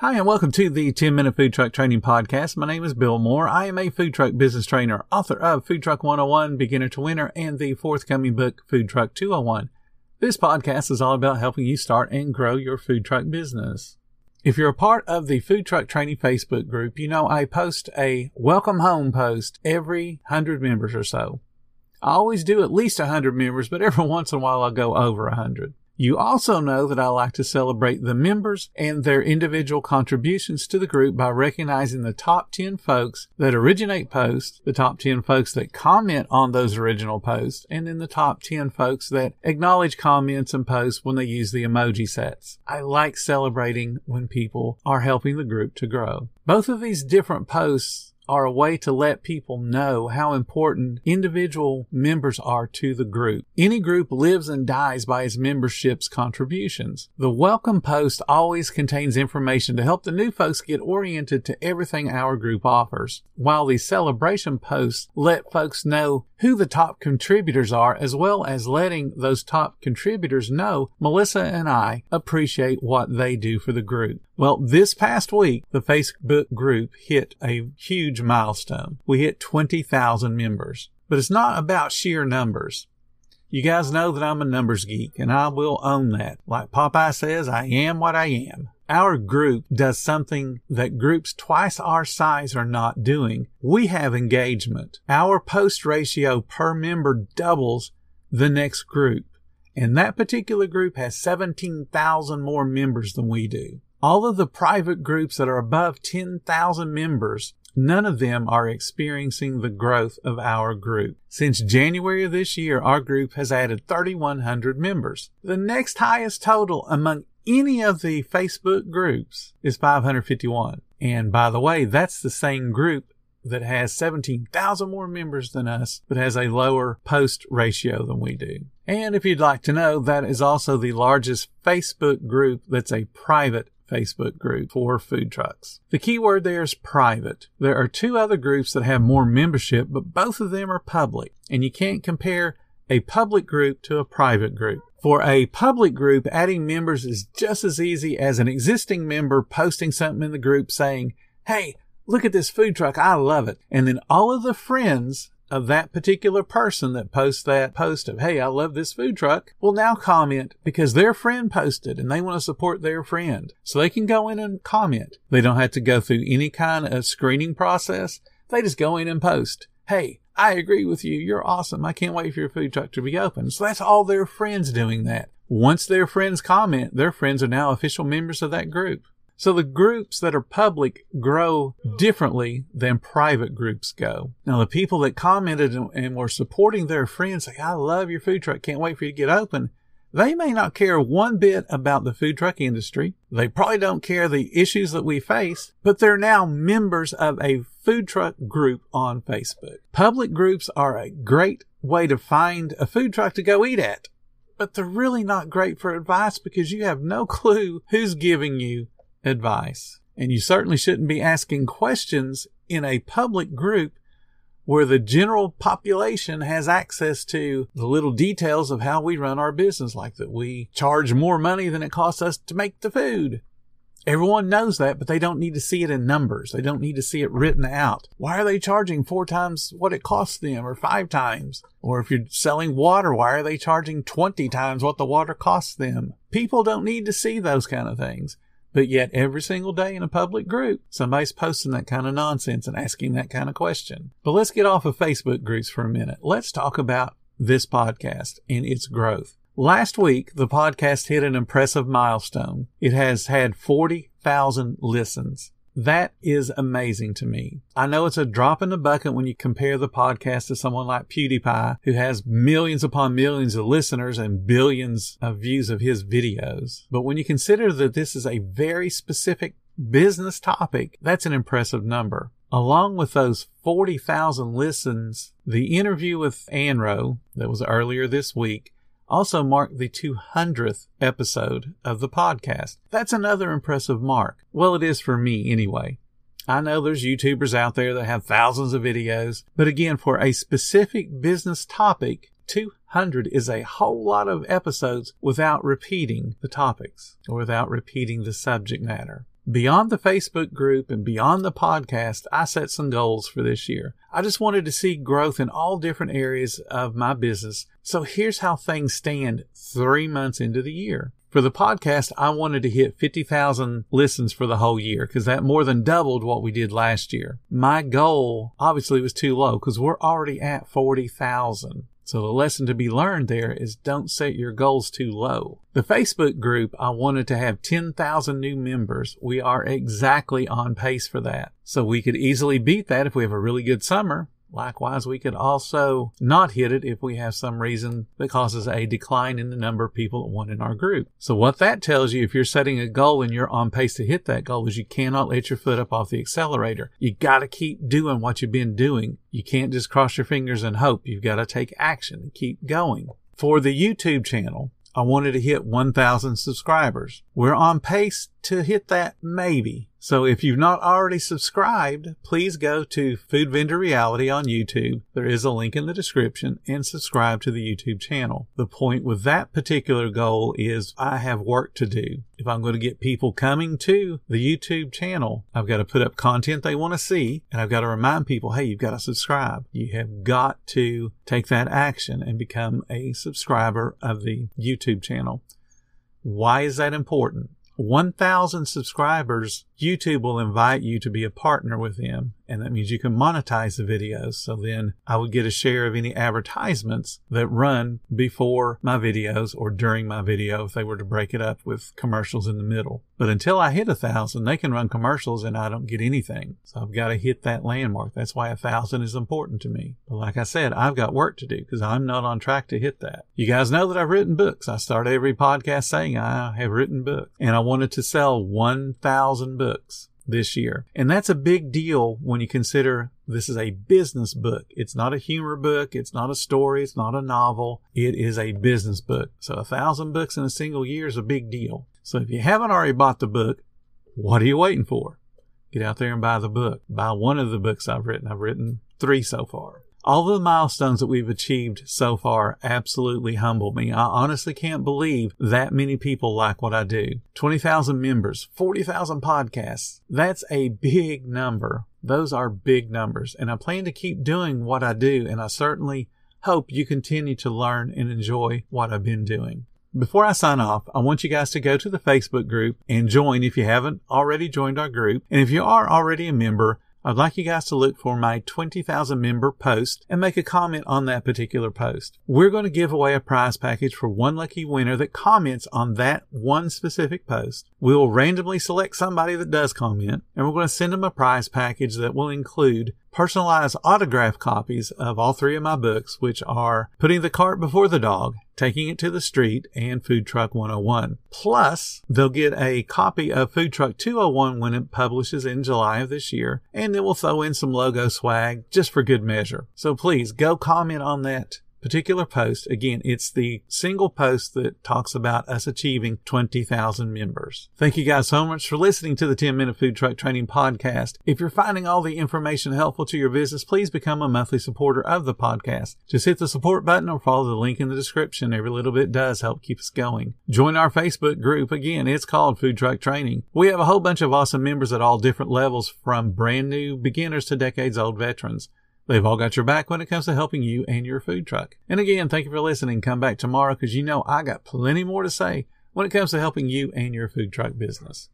Hi, and welcome to the 10 Minute Food Truck Training Podcast. My name is Bill Moore. I am a food truck business trainer, author of Food Truck 101, Beginner to Winner, and the forthcoming book, Food Truck 201. This podcast is all about helping you start and grow your food truck business. If you're a part of the Food Truck Training Facebook group, you know I post a welcome home post every 100 members or so. I always do at least 100 members, but every once in a while I'll go over 100. You also know that I like to celebrate the members and their individual contributions to the group by recognizing the top 10 folks that originate posts, the top 10 folks that comment on those original posts, and then the top 10 folks that acknowledge comments and posts when they use the emoji sets. I like celebrating when people are helping the group to grow. Both of these different posts are a way to let people know how important individual members are to the group. Any group lives and dies by its membership's contributions. The welcome post always contains information to help the new folks get oriented to everything our group offers, while the celebration posts let folks know who the top contributors are, as well as letting those top contributors know Melissa and I appreciate what they do for the group. Well, this past week, the Facebook group hit a huge milestone. We hit 20,000 members. But it's not about sheer numbers. You guys know that I'm a numbers geek and I will own that. Like Popeye says, I am what I am. Our group does something that groups twice our size are not doing. We have engagement. Our post ratio per member doubles the next group. And that particular group has 17,000 more members than we do. All of the private groups that are above 10,000 members, none of them are experiencing the growth of our group. Since January of this year, our group has added 3,100 members. The next highest total among any of the Facebook groups is 551. And by the way, that's the same group that has 17,000 more members than us, but has a lower post ratio than we do. And if you'd like to know, that is also the largest Facebook group that's a private Facebook group for food trucks. The key word there is private. There are two other groups that have more membership, but both of them are public, and you can't compare a public group to a private group. For a public group, adding members is just as easy as an existing member posting something in the group saying, Hey, look at this food truck. I love it. And then all of the friends of that particular person that posts that post of, Hey, I love this food truck will now comment because their friend posted and they want to support their friend. So they can go in and comment. They don't have to go through any kind of screening process. They just go in and post. Hey, I agree with you. You're awesome. I can't wait for your food truck to be open. So that's all their friends doing that. Once their friends comment, their friends are now official members of that group. So the groups that are public grow differently than private groups go. Now, the people that commented and were supporting their friends, like, I love your food truck. Can't wait for you to get open. They may not care one bit about the food truck industry. They probably don't care the issues that we face, but they're now members of a food truck group on Facebook. Public groups are a great way to find a food truck to go eat at, but they're really not great for advice because you have no clue who's giving you advice. And you certainly shouldn't be asking questions in a public group where the general population has access to the little details of how we run our business, like that we charge more money than it costs us to make the food. Everyone knows that, but they don't need to see it in numbers. They don't need to see it written out. Why are they charging four times what it costs them or five times? Or if you're selling water, why are they charging 20 times what the water costs them? People don't need to see those kind of things. But yet every single day in a public group, somebody's posting that kind of nonsense and asking that kind of question. But let's get off of Facebook groups for a minute. Let's talk about this podcast and its growth. Last week, the podcast hit an impressive milestone. It has had 40,000 listens. That is amazing to me. I know it's a drop in the bucket when you compare the podcast to someone like PewDiePie, who has millions upon millions of listeners and billions of views of his videos. But when you consider that this is a very specific business topic, that's an impressive number. Along with those 40,000 listens, the interview with Anro that was earlier this week also marked the 200th episode of the podcast. That's another impressive mark. Well, it is for me anyway. I know there's YouTubers out there that have thousands of videos, but again, for a specific business topic, 200 is a whole lot of episodes without repeating the topics or without repeating the subject matter. Beyond the Facebook group and beyond the podcast, I set some goals for this year. I just wanted to see growth in all different areas of my business. So here's how things stand three months into the year. For the podcast, I wanted to hit 50,000 listens for the whole year because that more than doubled what we did last year. My goal obviously was too low because we're already at 40,000. So the lesson to be learned there is don't set your goals too low. The Facebook group, I wanted to have 10,000 new members. We are exactly on pace for that. So we could easily beat that if we have a really good summer. Likewise, we could also not hit it if we have some reason that causes a decline in the number of people that want in our group. So what that tells you, if you're setting a goal and you're on pace to hit that goal, is you cannot let your foot up off the accelerator. You got to keep doing what you've been doing. You can't just cross your fingers and hope. You've got to take action and keep going. For the YouTube channel, I wanted to hit 1,000 subscribers. We're on pace to hit that maybe. So if you've not already subscribed, please go to Food Vendor Reality on YouTube. There is a link in the description and subscribe to the YouTube channel. The point with that particular goal is I have work to do. If I'm going to get people coming to the YouTube channel, I've got to put up content they want to see and I've got to remind people, hey, you've got to subscribe. You have got to take that action and become a subscriber of the YouTube channel. Why is that important? 1,000 subscribers, YouTube will invite you to be a partner with them. And that means you can monetize the videos. So then I would get a share of any advertisements that run before my videos or during my video if they were to break it up with commercials in the middle. But until I hit a thousand, they can run commercials and I don't get anything. So I've got to hit that landmark. That's why a thousand is important to me. But like I said, I've got work to do because I'm not on track to hit that. You guys know that I've written books. I start every podcast saying I have written books and I wanted to sell 1,000 books this year. And that's a big deal when you consider this is a business book. It's not a humor book. It's not a story. It's not a novel. It is a business book. So a thousand books in a single year is a big deal. So if you haven't already bought the book, what are you waiting for? Get out there and buy the book. Buy one of the books I've written. I've written three so far all the milestones that we've achieved so far absolutely humble me. I honestly can't believe that many people like what I do. 20,000 members, 40,000 podcasts. That's a big number. Those are big numbers. And I plan to keep doing what I do. And I certainly hope you continue to learn and enjoy what I've been doing. Before I sign off, I want you guys to go to the Facebook group and join if you haven't already joined our group. And if you are already a member, I'd like you guys to look for my 20,000 member post and make a comment on that particular post. We're going to give away a prize package for one lucky winner that comments on that one specific post. We will randomly select somebody that does comment and we're going to send them a prize package that will include personalized autograph copies of all three of my books, which are Putting the Cart Before the Dog, Taking It to the Street, and Food Truck 101. Plus, they'll get a copy of Food Truck 201 when it publishes in July of this year, and then we'll throw in some logo swag just for good measure. So please go comment on that particular post, again, it's the single post that talks about us achieving 20,000 members. Thank you guys so much for listening to the 10 Minute Food Truck Training Podcast. If you're finding all the information helpful to your business, please become a monthly supporter of the podcast. Just hit the support button or follow the link in the description. Every little bit does help keep us going. Join our Facebook group. Again, it's called Food Truck Training. We have a whole bunch of awesome members at all different levels from brand new beginners to decades old veterans. They've all got your back when it comes to helping you and your food truck. And again, thank you for listening. Come back tomorrow because you know I got plenty more to say when it comes to helping you and your food truck business.